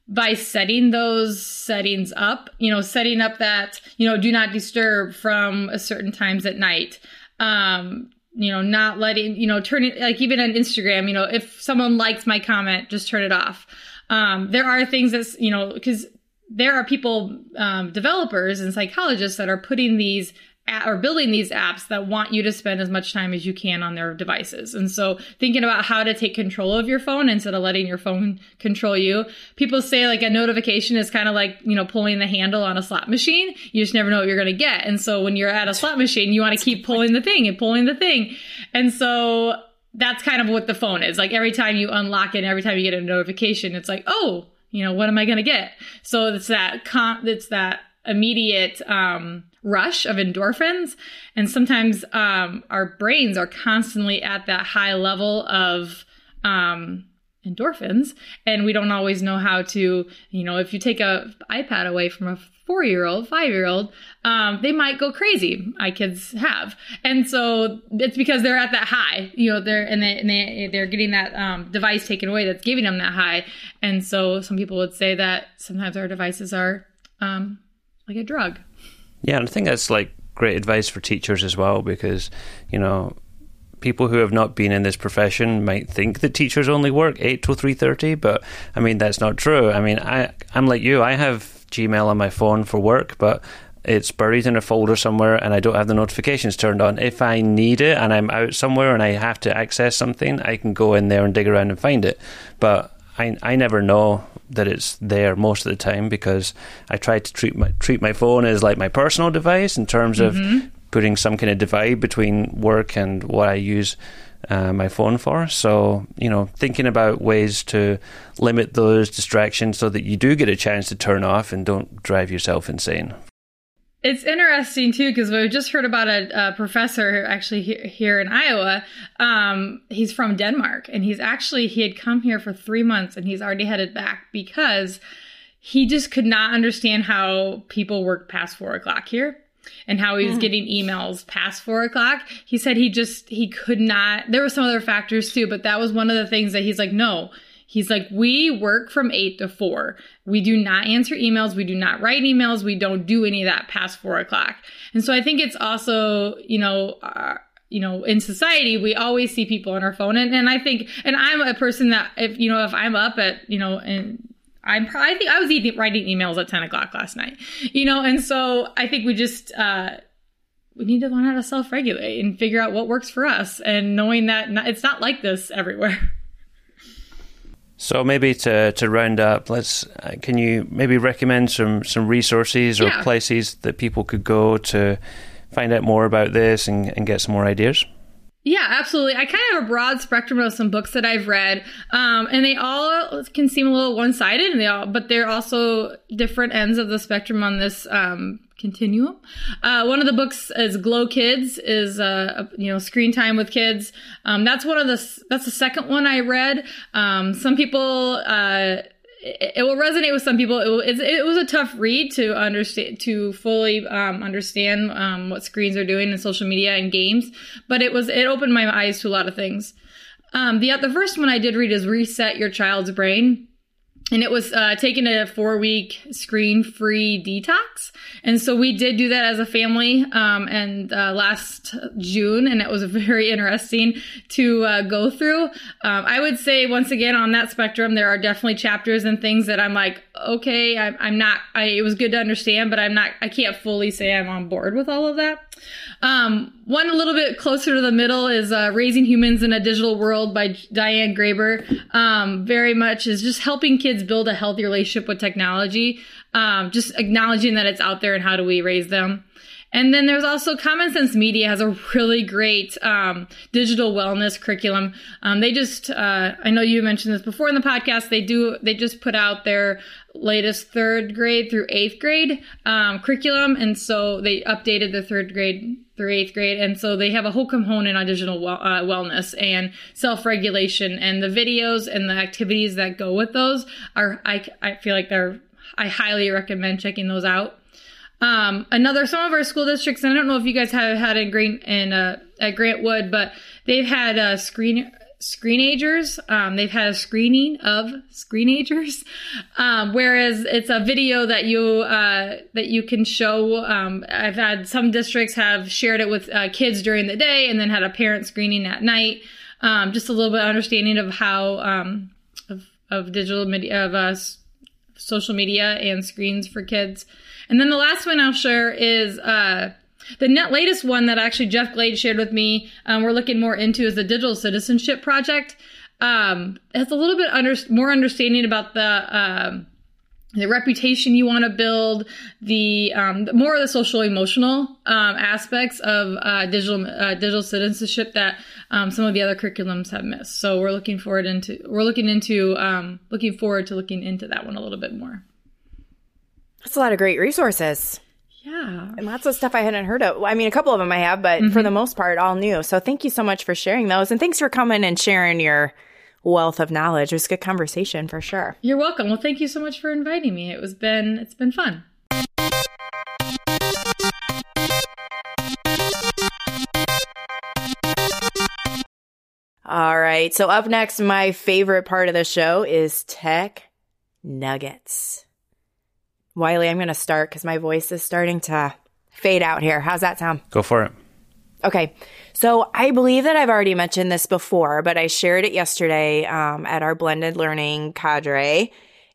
by setting those settings up, you know, setting up that, you know, do not disturb from a certain times at night. Um, you know, not letting, you know, turning like even on Instagram, you know, if someone likes my comment, just turn it off. Um, there are things that's, you know, because there are people, um, developers and psychologists that are putting these or building these apps that want you to spend as much time as you can on their devices. And so thinking about how to take control of your phone instead of letting your phone control you. People say like a notification is kind of like, you know, pulling the handle on a slot machine. You just never know what you're going to get. And so when you're at a slot machine, you want to keep pulling the thing and pulling the thing. And so that's kind of what the phone is. Like every time you unlock it, every time you get a notification, it's like, oh, you know, what am I going to get? So it's that con- it's that immediate um, rush of endorphins. And sometimes um, our brains are constantly at that high level of um, endorphins, and we don't always know how to, you know, if you take a iPad away from a four year old, five year old, um, they might go crazy. My kids have, and so it's because they're at that high, you know, they're and they, and they they're getting that um, device taken away that's giving them that high, and so some people would say that sometimes our devices are um, like a drug. Yeah, and I think that's like great advice for teachers as well because, you know, people who have not been in this profession might think that teachers only work 8 till 3.30 but i mean that's not true. I mean I, i'm like you i have gmail on my phone for work but it's buried in a folder somewhere and i don't have the notifications turned on. If i need it and i'm out somewhere and i have to access something i can go in there and dig around and find it. But I, I never know that it's there most of the time because I try to treat my treat my phone as like my personal device in terms mm-hmm. of putting some kind of divide between work and what I use uh, my phone for. So, you know, thinking about ways to limit those distractions so that you do get a chance to turn off and don't drive yourself insane. It's interesting too because we just heard about a, a professor actually here, here in Iowa. Um, he's from Denmark, and he's actually he had come here for three months, and he's already headed back because he just could not understand how people work past four o'clock here and how he was mm. getting emails past four o'clock. He said he just he could not. There were some other factors too, but that was one of the things that he's like, no, He's like, we work from eight to four. We do not answer emails. We do not write emails. We don't do any of that past four o'clock. And so I think it's also, you know, uh, you know, in society, we always see people on our phone. And, and I think, and I'm a person that if, you know, if I'm up at, you know, and I'm I think I was eating, writing emails at 10 o'clock last night, you know, and so I think we just, uh, we need to learn how to self regulate and figure out what works for us and knowing that not, it's not like this everywhere. So maybe to, to round up, let's uh, can you maybe recommend some some resources or Yeah. places that people could go to find out more about this and, and get some more ideas? Yeah, absolutely. I kind of have a broad spectrum of some books that I've read, um, and they all can seem a little one-sided, and they all, but they're also different ends of the spectrum on this um, continuum. Uh, one of the books is Glow Kids, is uh, you know screen time with kids. Um, that's one of the that's the second one I read. Um, some people. Uh, it, it will resonate with some people. It, it's- it was a tough read to understand, to fully um, understand um, what screens are doing in social media and games, but it was it opened my eyes to a lot of things. Um, the the first one I did read is Reset Your Child's Brain. And it was uh, taking a four week screen free detox. And so we did do that as a family um, and uh, last June, and it was very interesting to uh, go through. Um, I would say, once again, on that spectrum, there are definitely chapters and things that I'm like, okay, I'm, I'm not, I, it was good to understand, but I'm not, I can't fully say I'm on board with all of that. Um, one a little bit closer to the middle is uh, Raising Humans in a Digital World by Diane Graber. Um, very much is just helping kids build a healthy relationship with technology, um, just acknowledging that it's out there and how do we raise them. And then there's also Common Sense Media has a really great um, digital wellness curriculum. Um, they just, uh, I know you mentioned this before in the podcast. They do, they just put out their latest third grade through eighth grade um, curriculum, and so they updated the third grade through eighth grade, and so they have a whole component on digital well, uh, wellness and self-regulation, and the videos and the activities that go with those are, I, I feel like they're, I highly recommend checking those out. Um, another, some of our school districts, and I don't know if you guys have had in Green in uh, at Grant Wood, but they've had uh, screen screenagers. Um, they've had a screening of screenagers, um, whereas it's a video that you uh, that you can show. Um, I've had some districts have shared it with uh, kids during the day, and then had a parent screening at night. Um, just a little bit of understanding of how um, of of digital media of us social media and screens for kids. And then the last one I'll share is uh, the net latest one that actually Jeff Glade shared with me. Um, we're looking more into is the Digital Citizenship Project. Um, it's a little bit under, more understanding about the um, the reputation you want to build, the um, more of the social emotional um, aspects of uh, digital uh, digital citizenship that um, some of the other curriculums have missed. So we're looking forward into we're looking into um, looking forward to looking into that one a little bit more. That's a lot of great resources Yeah. and lots of stuff I hadn't heard of. I mean, a couple of them I have, but for the most part, all new. So thank you so much for sharing those. And thanks for coming and sharing your wealth of knowledge. It was a good conversation for sure. You're welcome. Well, thank you so much for inviting me. It was been it's been fun. All right. So up next, my favorite part of the show is tech nuggets. Wylie, I'm going to start because my voice is starting to fade out here. How's that sound? Go for it. Okay. So I believe that I've already mentioned this before, but I shared it yesterday um, at our blended learning cadre,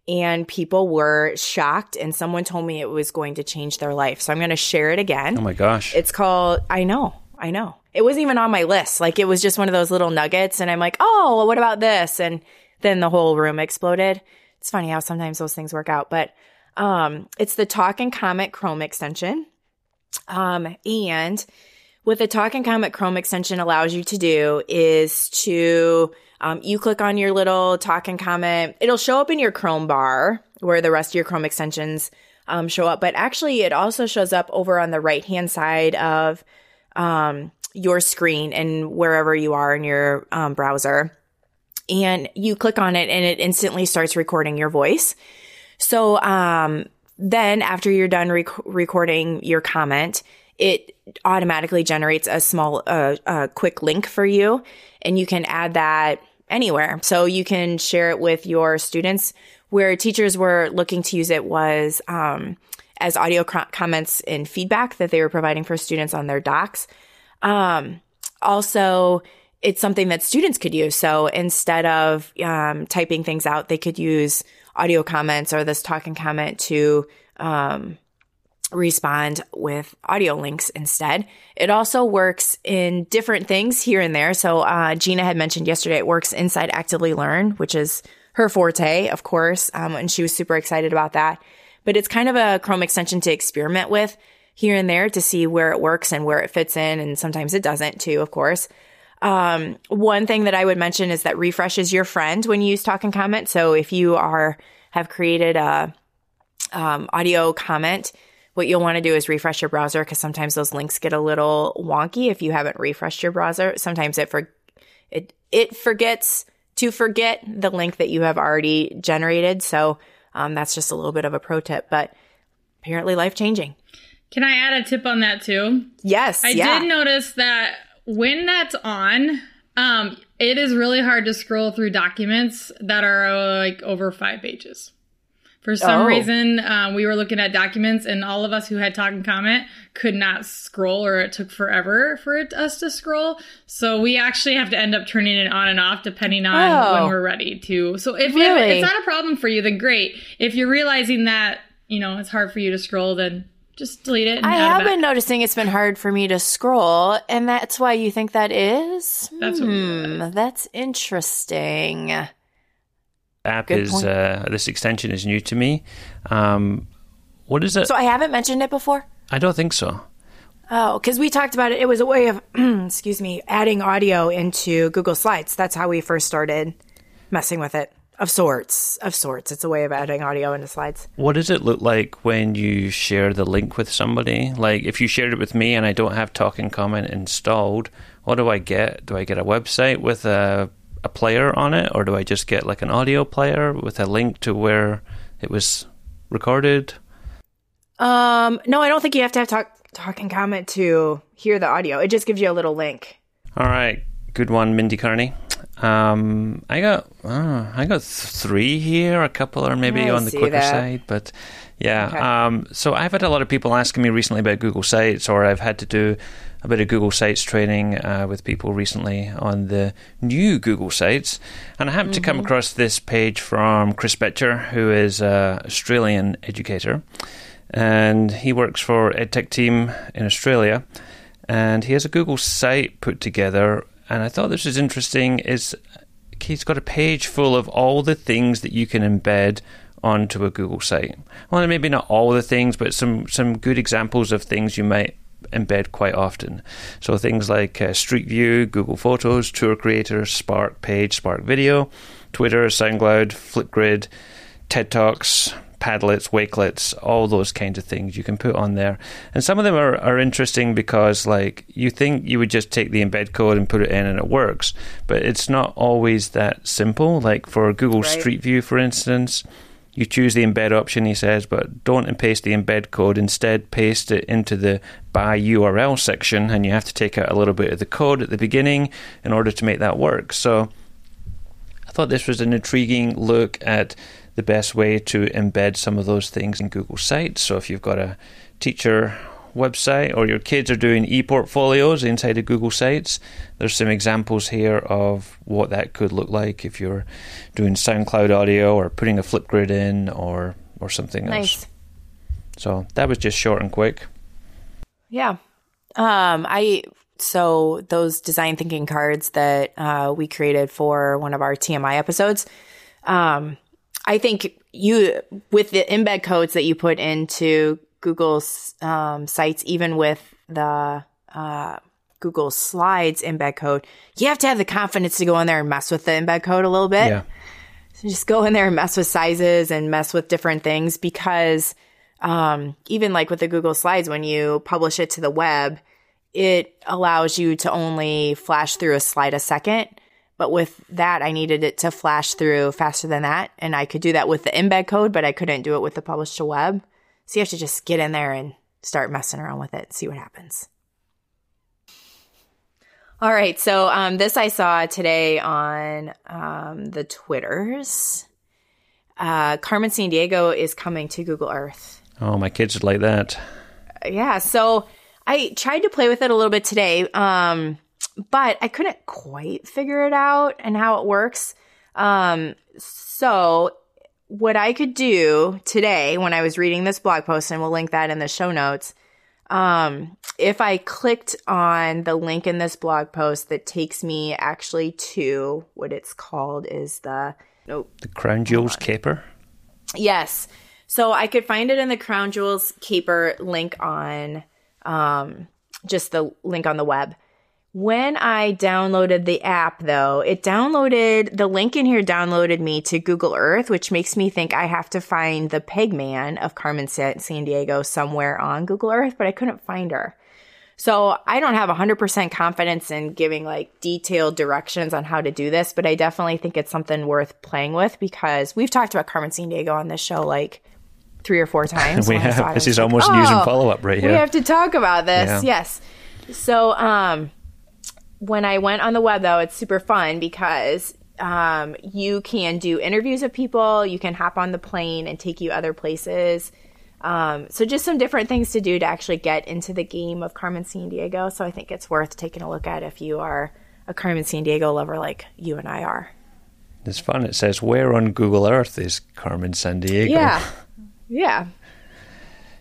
and people were shocked, and someone told me it was going to change their life. So I'm going to share it again. Oh my gosh. It's called, I know, I know. It wasn't even on my list. Like it was just one of those little nuggets. And I'm like, oh, well, what about this? And then the whole room exploded. It's funny how sometimes those things work out, but um, it's the Talk and Comment Chrome extension. Um, and what the Talk and Comment Chrome extension allows you to do is to, um, you click on your little Talk and Comment. It'll show up in your Chrome bar where the rest of your Chrome extensions um, show up, but actually it also shows up over on the right hand side of um, your screen and wherever you are in your um, browser. And you click on it and it instantly starts recording your voice. So um, then after you're done rec- recording your comment, it automatically generates a small, uh, uh, quick link for you, and you can add that anywhere. So you can share it with your students. Where teachers were looking to use it was um, as audio co- comments and feedback that they were providing for students on their docs. Um, also, it's something that students could use. So instead of um, typing things out, they could use audio comments or this talk and comment to um, respond with audio links instead. It also works in different things here and there. So uh, Gina had mentioned yesterday it works inside Actively Learn, which is her forte, of course, um, and she was super excited about that. But it's kind of a Chrome extension to experiment with here and there to see where it works and where it fits in, and sometimes it doesn't too, of course. Um, one thing that I would mention is that refresh is your friend when you use talk and comment. So if you are have created a um, audio comment, what you'll want to do is refresh your browser because sometimes those links get a little wonky if you haven't refreshed your browser. Sometimes it for it it forgets to forget the link that you have already generated. So um, that's just a little bit of a pro tip, but apparently life changing. Can I add a tip on that too? Yes, I yeah. did notice that when that's on, um, it is really hard to scroll through documents that are uh, like over five pages. For some Oh. reason, um, we were looking at documents, and all of us who had talk and comment could not scroll, or it took forever for it, us to scroll. So we actually have to end up turning it on and off depending on Oh. when we're ready to. So if, if it's not a problem for you, then great. If you're realizing that you know it's hard for you to scroll, then just delete it. And I add it have been noticing it's been hard for me to scroll, and that's why you think that is. That's what hmm, that's interesting. App Good is uh, this extension is new to me. Um, what is it? So I haven't mentioned it before. I don't think so. Oh, because we talked about it. It was a way of, excuse me, adding audio into Google Slides. That's how we first started messing with it. Of sorts, of sorts. It's a way of adding audio into slides. What does it look like when you share the link with somebody? Like if you shared it with me and I don't have Talk and Comment installed, what do I get? Do I get a website with a a player on it, or do I just get like an audio player with a link to where it was recorded? Um, no, I don't think you have to have talk, talk and comment to hear the audio. It just gives you a little link. All right, good one, Mindy Cairney. Um, I got uh, I got three here. A couple are maybe I on the quicker that. side, but yeah. Okay. Um, so I've had a lot of people asking me recently about Google Sites, or I've had to do a bit of Google Sites training uh, with people recently on the new Google Sites, and I happened to come across this page from Chris Betcher, who is an Australian educator, and he works for EdTech team in Australia and he has a Google site put together. And I thought this was interesting. Is he's got a page full of all the things that you can embed onto a Google site. Well, maybe not all the things, but some some good examples of things you might embed quite often. So things like uh, Street View, Google Photos, Tour Creator, Spark Page, Spark Video, Twitter, SoundCloud, Flipgrid, TED Talks, Padlets, Wakelets, all those kinds of things you can put on there. And some of them are, are interesting because, like, you think you would just take the embed code and put it in and it works, but it's not always that simple. Like for Google Right. Street View, for instance, you choose the embed option, he says, but don't paste the embed code. Instead, paste it into the by URL section, and you have to take out a little bit of the code at the beginning in order to make that work. So, I thought this was an intriguing look at the best way to embed some of those things in Google Sites. So if you've got a teacher website or your kids are doing e-portfolios inside of Google Sites, there's some examples here of what that could look like if you're doing SoundCloud audio or putting a Flipgrid in or or something Nice. else. So that was just short and quick. Yeah. Um, I so those design thinking cards that uh, we created for one of our TMI episodes. Um, I think you with the embed codes that you put into Google's um, sites, even with the uh, Google Slides embed code, you have to have the confidence to go in there and mess with the embed code a little bit. Yeah. So just go in there and mess with sizes and mess with different things because um, even like with the Google Slides, when you publish it to the web, it allows you to only flash through a slide a second. But with that, I needed it to flash through faster than that. And I could do that with the embed code, but I couldn't do it with the publish to web. So you have to just get in there and start messing around with it and see what happens. All right. So um, this I saw today on um, the Twitters. Uh, Carmen Sandiego is coming to Google Earth. Oh, my kids would like that. Yeah. So I tried to play with it a little bit today, um, but I couldn't quite figure it out and how it works. Um, so what I could do today when I was reading this blog post, and we'll link that in the show notes. Um, if I clicked on the link in this blog post that takes me actually to what it's called is the nope. The Crown Jewels Caper. Yes. So I could find it in the Crown Jewels Caper link on um, just the link on the web. When I downloaded the app, though, it downloaded the link in here downloaded me to Google Earth, which makes me think I have to find the Pegman of Carmen Sandiego somewhere on Google Earth, but I couldn't find her. So I don't have 100% confidence in giving like detailed directions on how to do this, but I definitely think it's something worth playing with because we've talked about Carmen Sandiego on this show like three or four times. we when I saw have. This is like, almost news and "Oh, follow up right here. We have to talk about this. Yeah. Yes. So, um, when I went on the web, though, it's super fun because um, you can do interviews of people. You can hop on the plane and take you other places. Um, so, just some different things to do to actually get into the game of Carmen Sandiego. So, I think it's worth taking a look at if you are a Carmen Sandiego lover like you and I are. It's fun. It says, Where on Google Earth is Carmen Sandiego? Yeah. Yeah.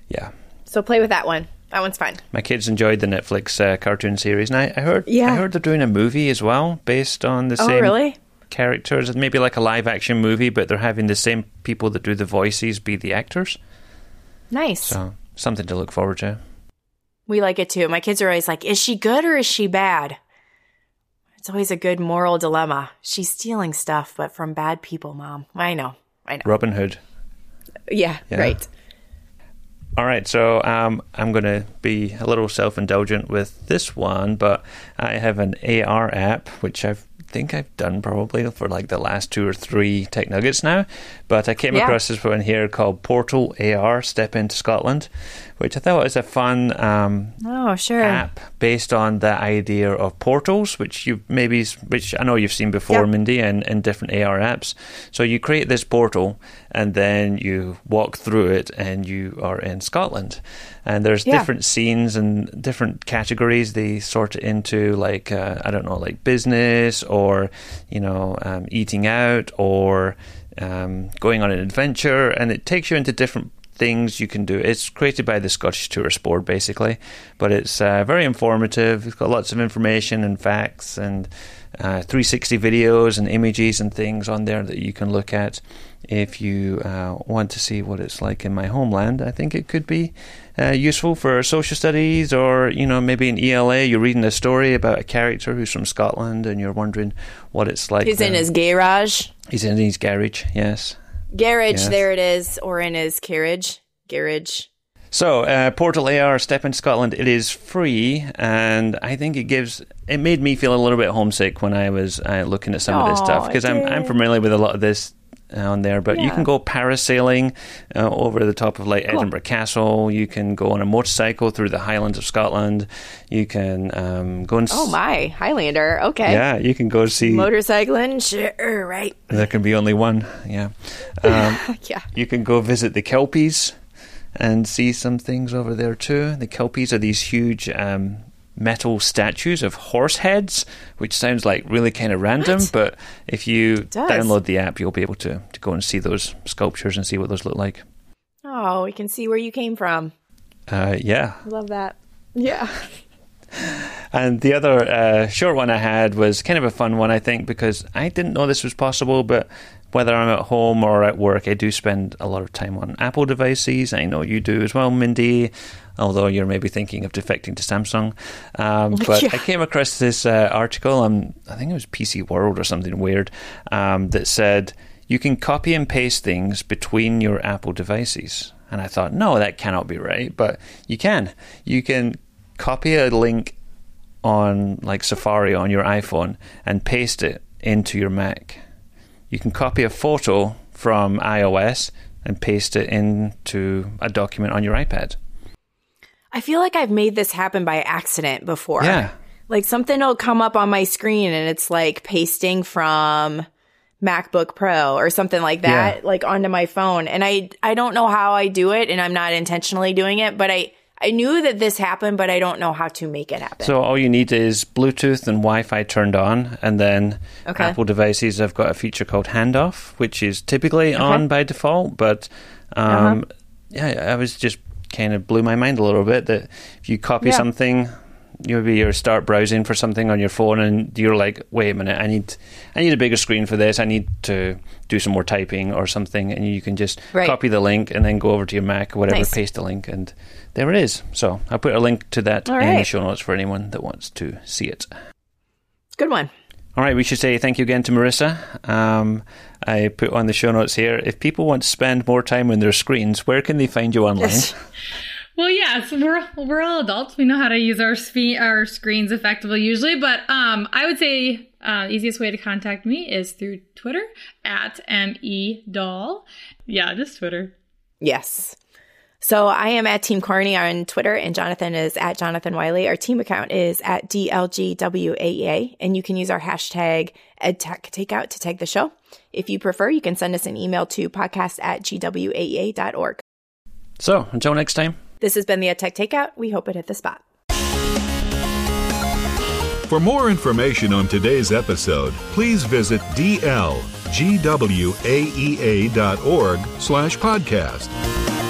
Yeah. So, play with that one. That one's fun. My kids enjoyed the Netflix uh, cartoon series, and I, I heard Yeah. I heard they're doing a movie as well based on the Oh, same really? characters. Maybe like a live action movie, but they're having the same people that do the voices be the actors. Nice. So something to look forward to. We like it too. My kids are always like, is she good or is she bad? It's always a good moral dilemma. She's stealing stuff, but from bad people, mom. I know. I know. Robin Hood. Yeah, Yeah. right. All right, so um, I'm going to be a little self indulgent with this one, but I have an AR app, which I think I've done probably for like the last two or three Tech Nuggets now. But I came Yeah. across this one here called Portal AR Step into Scotland, which I thought was a fun um, Oh, sure. app based on the idea of portals, which you maybe, which I know you've seen before, Yep. Mindy, and in different AR apps. So you create this portal, and then you walk through it, and you are in Scotland. And there's Yeah. different scenes and different categories. They sort it into like uh, I don't know, like business or you know, um, eating out or um, going on an adventure, and it takes you into different things you can do. It's created by the Scottish Tourist Board, basically, but it's uh, very informative. It's got lots of information and facts and uh, 360 videos and images and things on there that you can look at if you uh, want to see what it's like in my homeland. I think it could be uh, useful for social studies or, you know, maybe in ELA you're reading a story about a character who's from Scotland and you're wondering what it's like. He's in his garage. He's in his garage, yes. Garage, Yes. there it is. Or in his carriage. Garage. So, uh, Portal AR Step in Scotland, it is free, and I think it gives. It made me feel a little bit homesick when I was uh, looking at some of this stuff because I'm, I'm familiar with a lot of this on there. But you can go parasailing uh, over the top of like Edinburgh Castle. You can go on a motorcycle through the Highlands of Scotland. You can um, go and Oh, my. Highlander. Okay. yeah, you can go see. Motorcycling. Sure, right. there can be only one. Yeah. Um, Yeah. You can go visit the Kelpies and see some things over there too. The Kelpies are these huge um, metal statues of horse heads, which sounds like really kind of random, What? but if you download the app, you'll be able to, to go and see those sculptures and see what those look like. Oh, we can see where you came from. Uh, yeah. Love that. Yeah. And the other uh, short one I had was kind of a fun one, I think, because I didn't know this was possible, but whether I'm at home or at work, I do spend a lot of time on Apple devices. I know you do as well, Mindy, although you're maybe thinking of defecting to Samsung. Um, but Yeah. I came across this uh, article on, I think it was PC World or something weird, um, that said you can copy and paste things between your Apple devices. And I thought, no, that cannot be right, but you can. You can copy a link on like Safari on your iPhone and paste it into your Mac. You can copy a photo from iOS and paste it into a document on your iPad. I feel like I've made this happen by accident before. Yeah. like something will come up on my screen and it's like pasting from MacBook Pro or something like that, Yeah. like onto my phone. And I, I don't know how I do it and I'm not intentionally doing it, but I, I knew that this happened, but I don't know how to make it happen. So all you need is Bluetooth and Wi-Fi turned on, and then Okay. Apple devices have got a feature called Handoff, which is typically on by default. But um, yeah, I was just kind of blew my mind a little bit that if you copy Yeah. something, you maybe you start browsing for something on your phone, and you're like, wait a minute, I need I need a bigger screen for this. I need to do some more typing or something, and you can just Right. copy the link and then go over to your Mac or whatever, Nice. paste the link, and there it is. So I'll put a link to that All in the show notes for anyone that wants to see it. Good one. All right, we should say thank you again to Marisa. Um, I put on the show notes here. If people want to spend more time on their screens, where can they find you online? Well, yes, we're we're all adults. We know how to use our spe- our screens effectively usually, but um, I would say uh, easiest way to contact me is through Twitter at me doll. Yeah, just Twitter. Yes. So I am at Team Cairney on Twitter, and Jonathan is at Jonathan Wylie. Our team account is at DLGWAEA, and you can use our hashtag EdTechTakeout to tag the show. If you prefer, you can send us an email to podcast at GWAEA.org. So until next time. This has been the EdTech Takeout. We hope it hit the spot. For more information on today's episode, please visit dlgwaea.org slash podcast.